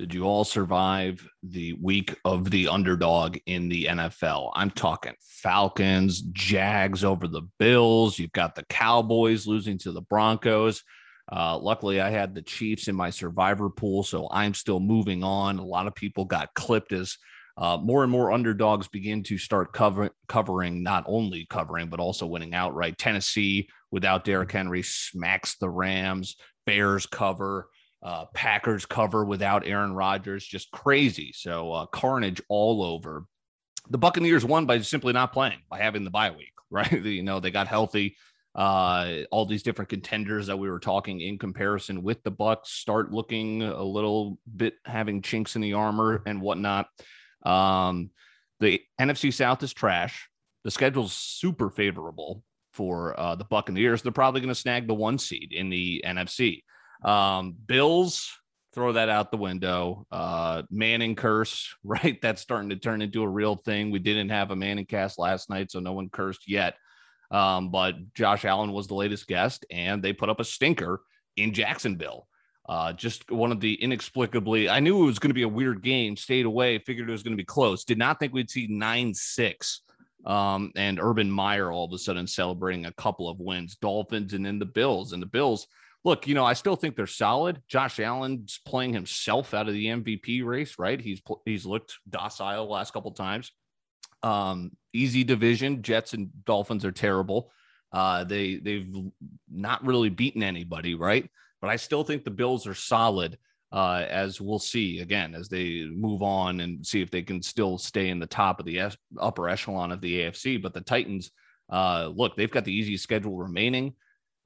Did you all survive the week of the underdog in the NFL? I'm talking Falcons, Jags over the Bills. You've got the Cowboys losing to the Broncos. Uh, luckily, I had the Chiefs in my survivor pool, so I'm still moving on. A lot of people got clipped as uh, more and more underdogs begin to start cover- covering, not only covering, but also winning outright. Tennessee, without Derrick Henry, smacks the Rams. Bears cover. Uh, Packers cover without Aaron Rodgers, just crazy. So uh, carnage all over. The Buccaneers won by simply not playing, by having the bye week, right? you know, they got healthy. Uh, all these different contenders that we were talking in comparison with the Bucks start looking a little bit having chinks in the armor and whatnot. Um, the NFC South is trash. The schedule's super favorable for uh, the Buccaneers. They're probably going to snag the one seed in the NFC. Um, Bills, throw that out the window. Uh, Manning curse, right? That's starting to turn into a real thing. We didn't have a Manning cast last night, so no one cursed yet. Um, but Josh Allen was the latest guest, and they put up a stinker in Jacksonville. Uh, just one of the inexplicably, I knew it was going to be a weird game, stayed away, figured it was going to be close. Did not think we'd see 9 6. Um, and Urban Meyer all of a sudden celebrating a couple of wins, Dolphins and then the Bills. And the Bills, look, you know, I still think they're solid. Josh Allen's playing himself out of the MVP race, right? He's he's looked docile last couple times. Um, easy division. Jets and Dolphins are terrible. Uh, they they've not really beaten anybody, right? But I still think the Bills are solid. Uh, as we'll see again as they move on and see if they can still stay in the top of the upper echelon of the AFC. But the Titans, uh, look, they've got the easiest schedule remaining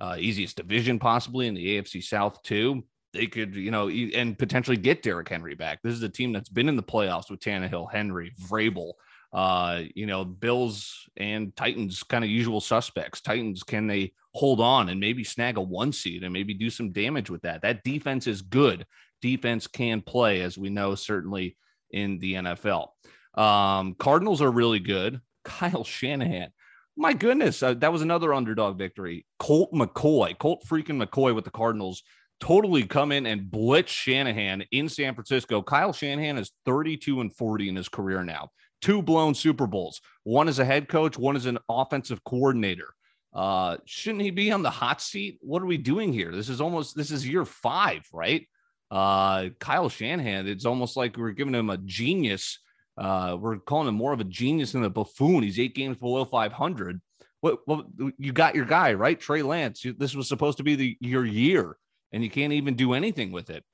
uh, easiest division possibly in the AFC South too. They could, you know, and potentially get Derrick Henry back. This is a team that's been in the playoffs with Tannehill, Henry, Vrabel. Uh, you know, Bills and Titans kind of usual suspects. Titans, can they hold on and maybe snag a one seed and maybe do some damage with that? That defense is good. Defense can play, as we know, certainly in the NFL. Um, Cardinals are really good. Kyle Shanahan my goodness, uh, that was another underdog victory. Colt McCoy, Colt freaking McCoy with the Cardinals totally come in and blitz Shanahan in San Francisco. Kyle Shanahan is 32 and 40 in his career now. Two blown Super Bowls. One as a head coach, one as an offensive coordinator. Uh, shouldn't he be on the hot seat? What are we doing here? This is almost this is year five, right? Uh, Kyle Shanahan, it's almost like we're giving him a genius uh, we're calling him more of a genius than a buffoon. He's eight games below 500. What, what you got your guy right, Trey Lance. You, This was supposed to be the your year, and you can't even do anything with it.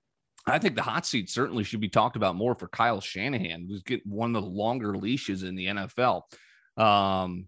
I think the hot seat certainly should be talked about more for Kyle Shanahan, who's getting one of the longer leashes in the NFL. Um,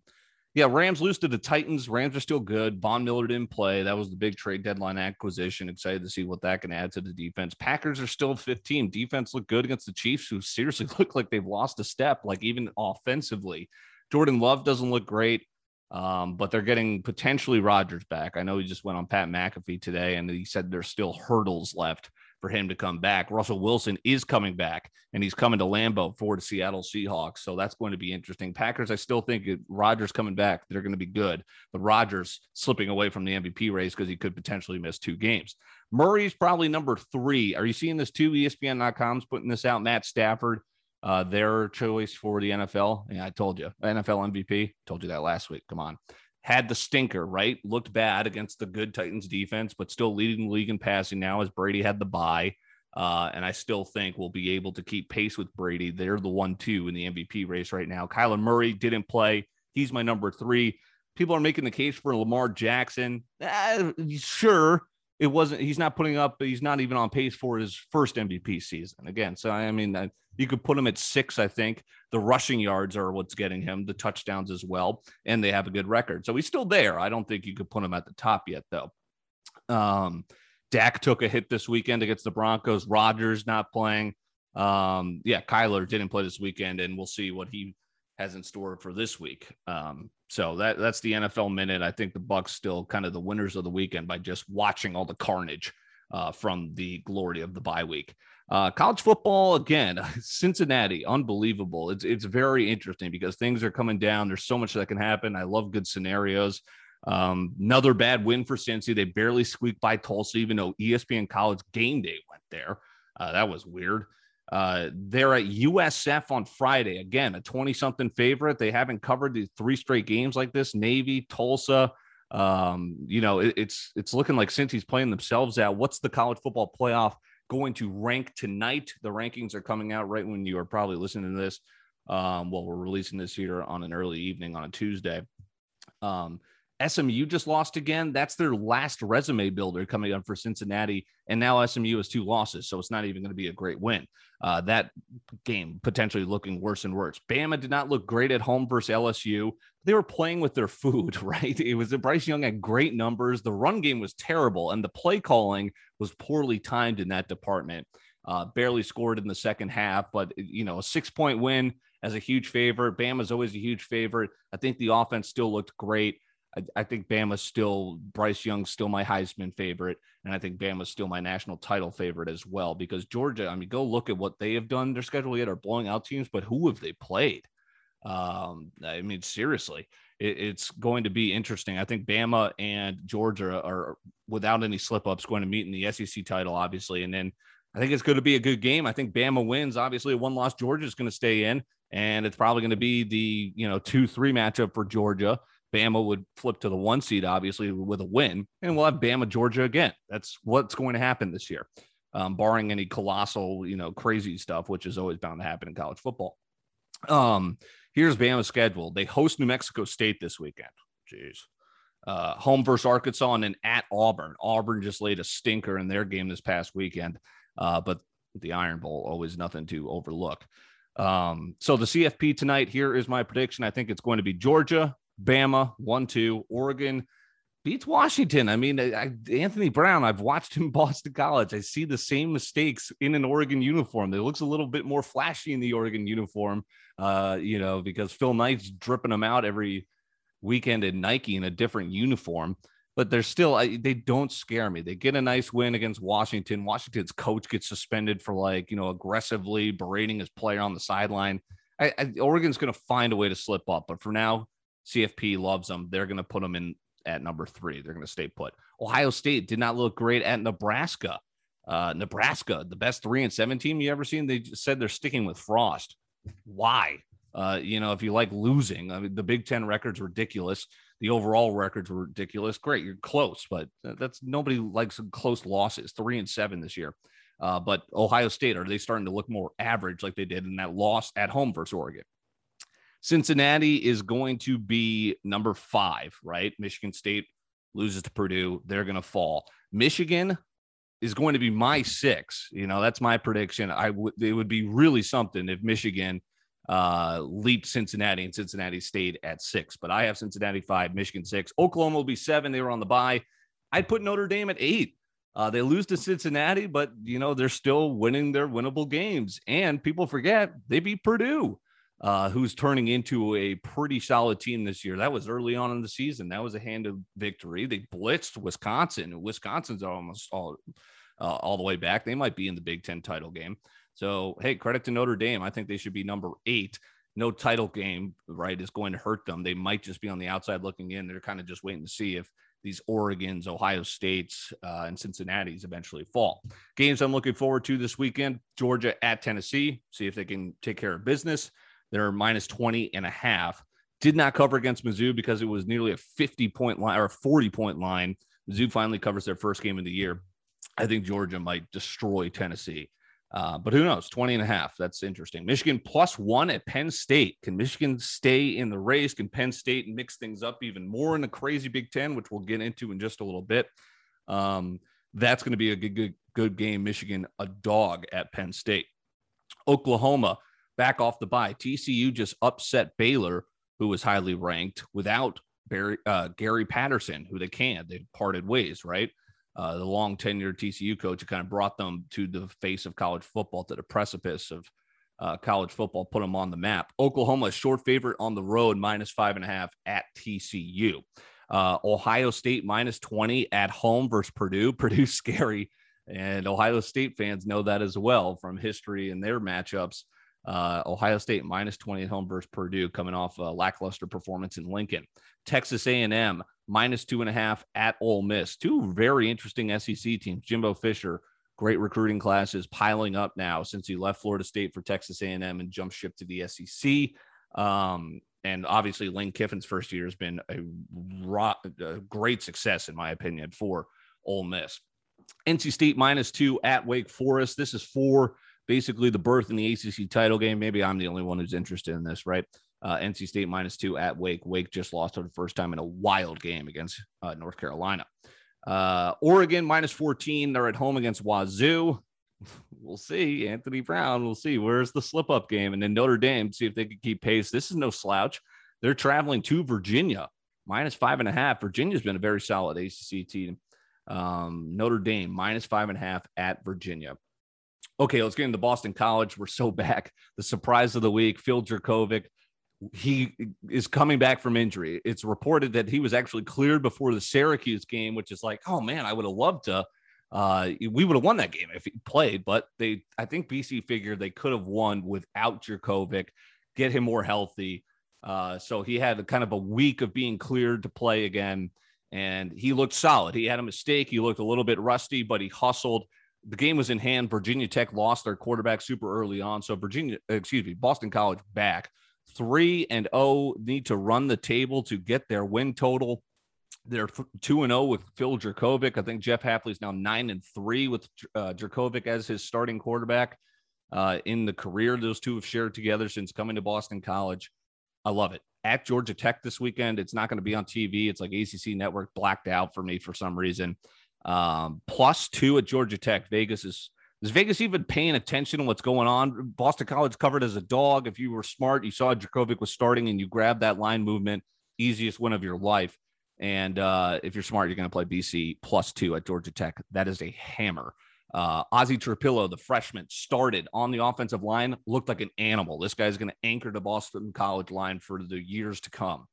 yeah, Rams lose to the Titans. Rams are still good. Von Miller didn't play. That was the big trade deadline acquisition. Excited to see what that can add to the defense. Packers are still 15. Defense looked good against the Chiefs, who seriously look like they've lost a step, like even offensively. Jordan Love doesn't look great, um, but they're getting potentially Rodgers back. I know he just went on Pat McAfee today, and he said there's still hurdles left for him to come back. Russell Wilson is coming back, and he's coming to Lambeau for the Seattle Seahawks. So that's going to be interesting. Packers, I still think Rodgers coming back, they're going to be good. But Rodgers slipping away from the MVP race because he could potentially miss two games. Murray's probably number three. Are you seeing this too? ESPN.com's putting this out. Matt Stafford, uh, their choice for the NFL. I told you, NFL MVP. Told you that last week. Come on had the stinker, right? Looked bad against the good Titans defense, but still leading the league in passing now as Brady had the bye. Uh, and I still think we'll be able to keep pace with Brady. They're the one two in the MVP race right now. Kyler Murray didn't play. He's my number three. People are making the case for Lamar Jackson. Eh, sure, it wasn't. He's not putting up. He's not even on pace for his first MVP season again. So I mean, you could put him at six. I think the rushing yards are what's getting him the touchdowns as well, and they have a good record. So he's still there. I don't think you could put him at the top yet, though. Um, Dak took a hit this weekend against the Broncos. Rodgers not playing. Um, yeah, Kyler didn't play this weekend, and we'll see what he has in store for this week. Um, so that that's the NFL minute. I think the Bucks still kind of the winners of the weekend by just watching all the carnage uh, from the glory of the bye week. Uh, college football again, Cincinnati, unbelievable. It's it's very interesting because things are coming down. There's so much that can happen. I love good scenarios. Um, another bad win for Cincy. They barely squeaked by Tulsa, even though ESPN College Game Day went there. Uh, that was weird. Uh, they're at USF on Friday. Again, a 20 something favorite. They haven't covered the three straight games like this Navy, Tulsa. Um, you know, it, it's it's looking like Cincy's playing themselves out. What's the college football playoff going to rank tonight? The rankings are coming out right when you are probably listening to this. Um, well, we're releasing this here on an early evening on a Tuesday. Um, SMU just lost again. That's their last resume builder coming up for Cincinnati. And now SMU has two losses. So it's not even going to be a great win. Uh, that game potentially looking worse and worse. Bama did not look great at home versus LSU. They were playing with their food, right? It was Bryce Young had great numbers. The run game was terrible, and the play calling was poorly timed in that department. Uh, barely scored in the second half, but you know, a six point win as a huge favorite. Bama's always a huge favorite. I think the offense still looked great. I, I, think Bama's still Bryce Young's still my Heisman favorite, and I think Bama's still my national title favorite as well. Because Georgia, I mean, go look at what they have done. Their schedule yet are blowing out teams, but who have they played? Um, I mean, seriously, it, it's going to be interesting. I think Bama and Georgia are, without any slip ups, going to meet in the SEC title, obviously, and then. I think it's going to be a good game. I think Bama wins. Obviously, one loss Georgia is going to stay in, and it's probably going to be the you know two three matchup for Georgia. Bama would flip to the one seed, obviously, with a win, and we'll have Bama, Georgia again. That's what's going to happen this year, um, barring any colossal, you know, crazy stuff, which is always bound to happen in college football. Um, here's Bama's schedule. They host New Mexico State this weekend. Jeez. Uh, home versus Arkansas and then at Auburn. Auburn just laid a stinker in their game this past weekend, uh, but the Iron Bowl always nothing to overlook. Um, so the CFP tonight, here is my prediction. I think it's going to be Georgia, Bama, one, two, Oregon beats Washington. I mean, I, Anthony Brown, I've watched him Boston College. I see the same mistakes in an Oregon uniform. It looks a little bit more flashy in the Oregon uniform, uh, you know, because Phil Knight's dripping them out every weekend in Nike in a different uniform. But they're still, I, they don't scare me. They get a nice win against Washington. Washington's coach gets suspended for like, you know, aggressively berating his player on the sideline. I, Oregon's going to find a way to slip up. But for now, CFP loves them. They're going to put them in at number three. They're going to stay put. Ohio State did not look great at Nebraska. Uh, Nebraska, the best three and seven team you ever seen. They said they're sticking with Frost. Why? Uh, you know, if you like losing, I mean, the Big Ten record's ridiculous. The overall records ridiculous. Great, you're close, but that's nobody likes close losses. Three and seven this year. Uh, but Ohio State, are they starting to look more average like they did in that loss at home versus Oregon? Cincinnati is going to be number five, right? Michigan State loses to Purdue. They're going to fall. Michigan is going to be my six. You know, that's my prediction. I would, it would be really something if Michigan uh, leaped Cincinnati and Cincinnati stayed at six. But I have Cincinnati five, Michigan six. Oklahoma will be seven. They were on the bye. I'd put Notre Dame at eight. Uh, they lose to Cincinnati, but you know they're still winning their winnable games. And people forget they beat Purdue uh, who's turning into a pretty solid team this year. That was early on in the season. That was a hand of victory. They blitzed Wisconsin. Wisconsin's almost all uh, all the way back. They might be in the Big Ten title game. So hey, credit to Notre Dame. I think they should be number eight. No title game, right, is going to hurt them. They might just be on the outside looking in. They're kind of just waiting to see if these Oregon's, Ohio States, uh, and Cincinnati's eventually fall. Games I'm looking forward to this weekend Georgia at Tennessee, see if they can take care of business. They're minus 20 and a half. Did not cover against Mizzou because it was nearly a 50 point line or a 40 point line. Mizzou finally covers their first game of the year. I think Georgia might destroy Tennessee. Uh, but who knows? 20 and a half. That's interesting. Michigan plus one at Penn State. Can Michigan stay in the race? Can Penn State mix things up even more in the crazy Big Ten, which we'll get into in just a little bit? Um, that's going to be a good, good, good game. Michigan, a dog at Penn State. Oklahoma back off the bye. TCU just upset Baylor, who was highly ranked, without Barry, uh, Gary Patterson, who they can't. They parted ways, right? Uh, the long tenured TCU coach who kind of brought them to the face of college football, to the precipice of uh, college football, put them on the map. Oklahoma, short favorite on the road, minus five and a half at TCU. Uh, Ohio State minus 20 at home versus Purdue. Purdue scary. And Ohio State fans know that as well from history and their matchups. Uh, Ohio State minus 20 at home versus Purdue, coming off a lackluster performance in Lincoln. Texas A&M minus two and a half at Ole Miss. Two very interesting SEC teams. Jimbo Fisher Great recruiting classes piling up now since he left Florida State for Texas A&M and jumped ship to the SEC. Um, and obviously, Lane Kiffin's first year has been a, a great success, in my opinion, for Ole Miss. NC State minus two at Wake Forest. This is for basically the berth in the ACC title game. Maybe I'm the only one who's interested in this, right? Uh, NC State minus two at Wake. Wake just lost for the first time in a wild game against uh, North Carolina. Uh, Oregon minus 14. They're at home against Wazoo. We'll see. Anthony Brown, we'll see. Where's the slip up game? And then Notre Dame, see if they can keep pace. This is no slouch. They're traveling to Virginia, minus five and a half. Virginia's been a very solid ACC team. Um, Notre Dame, minus five and a half at Virginia. Okay, let's get into Boston College. We're so back. The surprise of the week, Phil Jurkovec he is coming back from injury. It's reported that he was actually cleared before the Syracuse game, which is like, oh man, I would have loved to. Uh, we would have won that game if he played, but they, I think BC figured they could have won without Jurkovec, get him more healthy. Uh, so he had a kind of a week of being cleared to play again, and he looked solid. He had a mistake. He looked a little bit rusty, but he hustled. The game was in hand. Virginia Tech lost their quarterback super early on, so Virginia, excuse me, Boston College back three and oh need to run the table to get their win total. They're two and zero oh with Phil Jurkovec. I think Jeff Hafley's now nine and three with uh, Jurkovec as his starting quarterback uh, in the career those two have shared together since coming to Boston College. I love it. At Georgia Tech this weekend, it's not going to be on TV. It's like ACC Network blacked out for me for some reason. Um, plus two at Georgia Tech. Vegas is is Vegas even paying attention to what's going on? Boston College covered as a dog. If you were smart, you saw Jurkovec was starting and you grabbed that line movement, easiest win of your life. And uh, if you're smart, you're going to play BC plus two at Georgia Tech. That is a hammer. Uh, Ozzy Trapilo, the freshman, started on the offensive line, looked like an animal. This guy's going to anchor the Boston College line for the years to come.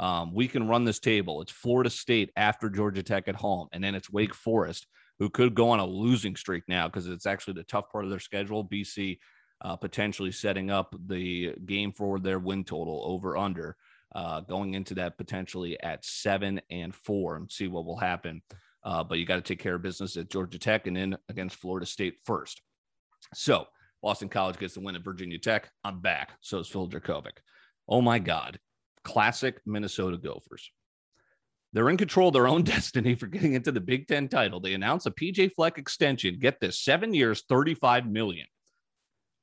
Um, we can run this table. It's Florida State after Georgia Tech at home, and then it's Wake Forest who could go on a losing streak now because it's actually the tough part of their schedule. BC uh, potentially setting up the game for their win total over under, uh, going into that potentially at seven and four and see what will happen. Uh, but you got to take care of business at Georgia Tech and then against Florida State first. So Boston College gets the win at Virginia Tech. I'm back. So is Phil Jurkovec. Oh my God. Classic Minnesota Gophers. They're in control of their own destiny for getting into the Big Ten title. They announced a PJ Fleck extension. Get this: seven years, thirty-five million.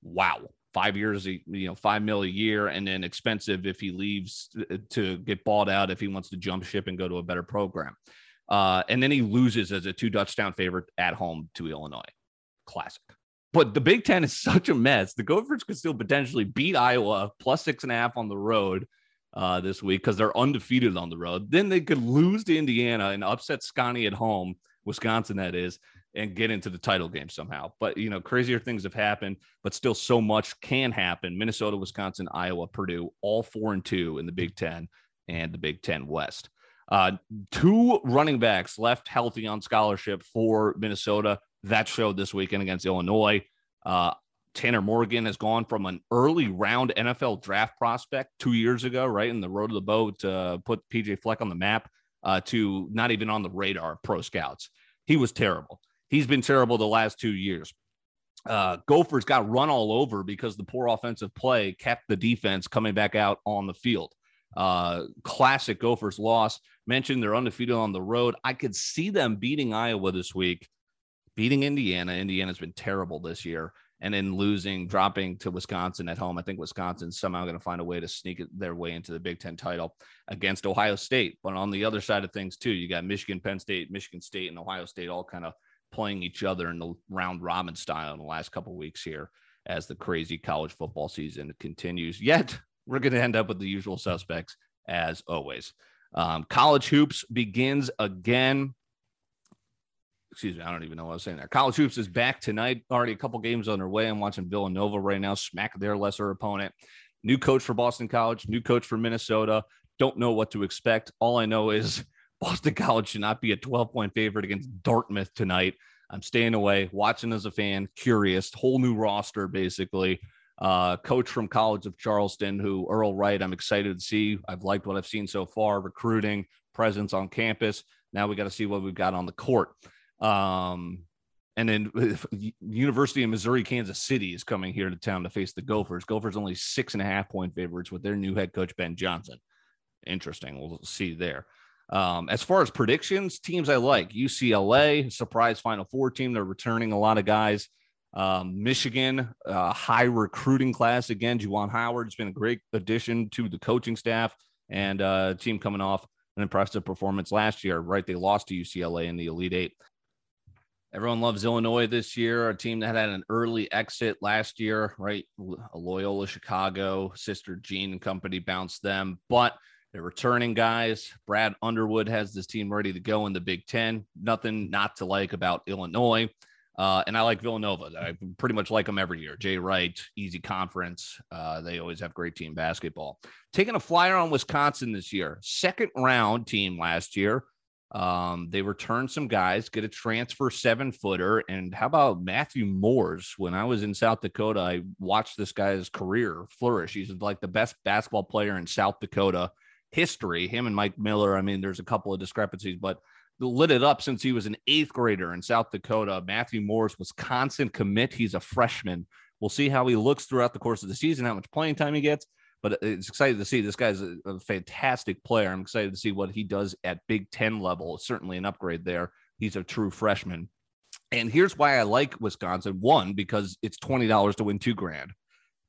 Wow, five years, you know, five mil a year, and then expensive if he leaves uh, to get bought out if he wants to jump ship and go to a better program. Uh, and then he loses as a two touchdown favorite at home to Illinois. Classic. But the Big Ten is such a mess. The Gophers could still potentially beat Iowa plus six and a half on the road uh, this week because they're undefeated on the road. Then they could lose to Indiana and upset Scotty at home, Wisconsin, that is, and get into the title game somehow. But, you know, crazier things have happened, but still so much can happen. Minnesota, Wisconsin, Iowa, Purdue, all four and two in the Big Ten and the Big Ten West. Uh, two running backs left healthy on scholarship for Minnesota. That showed this weekend against Illinois. Uh, Tanner Morgan has gone from an early round NFL draft prospect two years ago, right in the road of the boat to put PJ Fleck on the map, uh, to not even on the radar of pro scouts. He was terrible. He's been terrible the last two years. Uh, Gophers got run all over because the poor offensive play kept the defense coming back out on the field. Uh, classic Gophers loss. Mentioned they're undefeated on the road. I could see them beating Iowa this week, beating Indiana. Indiana's been terrible this year and then losing, dropping to Wisconsin at home. I think Wisconsin's somehow going to find a way to sneak their way into the Big Ten title against Ohio State. But on the other side of things, too, you got Michigan, Penn State, Michigan State, and Ohio State all kind of playing each other in the round robin style in the last couple weeks here as the crazy college football season continues. Yet we're going to end up with the usual suspects as always. Um, college hoops begins again excuse me, I don't even know what I was saying there. College hoops is back tonight. Already a couple games underway. I'm watching Villanova right now, smack their lesser opponent. New coach for Boston College, new coach for Minnesota. Don't know what to expect. All I know is Boston College should not be a 12 point favorite against Dartmouth tonight. I'm staying away, watching as a fan, curious, whole new roster basically. Uh, coach from College of Charleston, who Earl Wright, I'm excited to see. I've liked what I've seen so far, recruiting, presence on campus. Now we got to see what we've got on the court. Um, and then University of Missouri Kansas City is coming here to town to face the Gophers. Gophers only six and a half point favorites with their new head coach Ben Johnson. Interesting. We'll see there. Um, as far as predictions, teams I like UCLA, surprise Final Four team. They're returning a lot of guys. Um, Michigan, uh, high recruiting class again. Juwan Howard's been a great addition to the coaching staff and uh, team coming off an impressive performance last year. Right, they lost to UCLA in the Elite Eight. Everyone loves Illinois this year, a team that had an early exit last year, right? Loyola Chicago, Sister Jean and company bounced them, but they're returning guys. Brad Underwood has this team ready to go in the Big Ten. Nothing not to like about Illinois. Uh, and I like Villanova. I pretty much like them every year. Jay Wright, easy conference. Uh, they always have great team basketball. Taking a flyer on Wisconsin this year, second round team last year. Um, they return some guys, get a transfer seven footer. And how about Matthew Mors? When I was in South Dakota, I watched this guy's career flourish. He's like the best basketball player in South Dakota history. Him and Mike Miller. I mean, there's a couple of discrepancies, but lit it up since he was an eighth grader in South Dakota. Matthew Mors, Wisconsin commit. He's a freshman. We'll see how he looks throughout the course of the season, how much playing time he gets. But it's exciting to see. This guy's a, a fantastic player. I'm excited to see what he does at Big Ten level. It's Certainly an upgrade there. He's a true freshman. And here's why I like Wisconsin. One, because it's $20 to win two grand.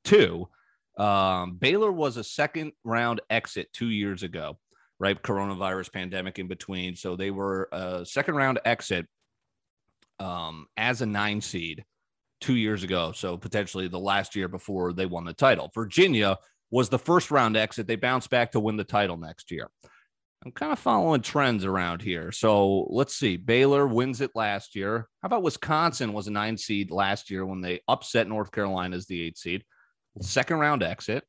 Two, um, Baylor was a second round exit two years ago right? Coronavirus pandemic in between. So they were a second round exit um, as a nine seed two years ago. So potentially the last year before they won the title. Virginia was the first round exit. They bounced back to win the title next year. I'm kind of following trends around here. So let's see. Baylor wins it last year. How about Wisconsin was a nine seed last year when they upset North Carolina as the eight seed? Second round exit.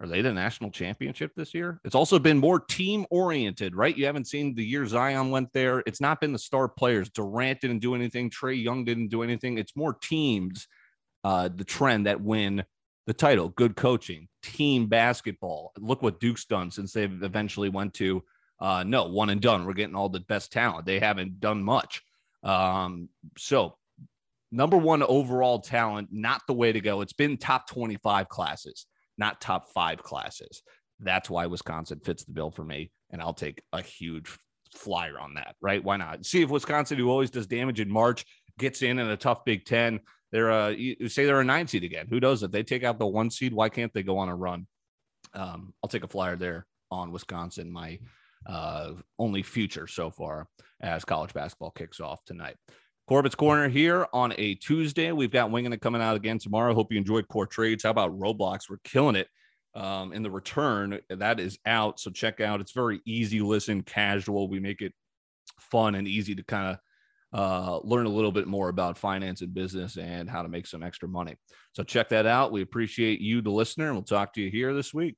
Are they the national championship this year? It's also been more team oriented, right? You haven't seen the year Zion went there. It's not been the star players. Durant didn't do anything. Trae Young didn't do anything. It's more teams, uh, the trend that win the title. Good coaching, team basketball. Look what Duke's done since they've eventually went to uh, no one and done. We're getting all the best talent. They haven't done much. Um, so number one overall talent, not the way to go. It's been top 25 classes not top five classes. That's why Wisconsin fits the bill for me. And I'll take a huge flyer on that, right? Why not? See if Wisconsin, who always does damage in March, gets in in a tough Big Ten. They're uh, you say they're a nine seed again. Who knows if they take out the one seed? Why can't they go on a run? Um, I'll take a flyer there on Wisconsin. My uh, only future so far as college basketball kicks off tonight. Corbett's Corner here on a Tuesday. We've got Winging It coming out again tomorrow. Hope you enjoyed Core Trades. How about Roblox? We're killing it um, in the return. That is out. So check out. It's very easy listen, casual. We make it fun and easy to kind of uh, learn a little bit more about finance and business and how to make some extra money. So check that out. We appreciate you, the listener, and we'll talk to you here this week.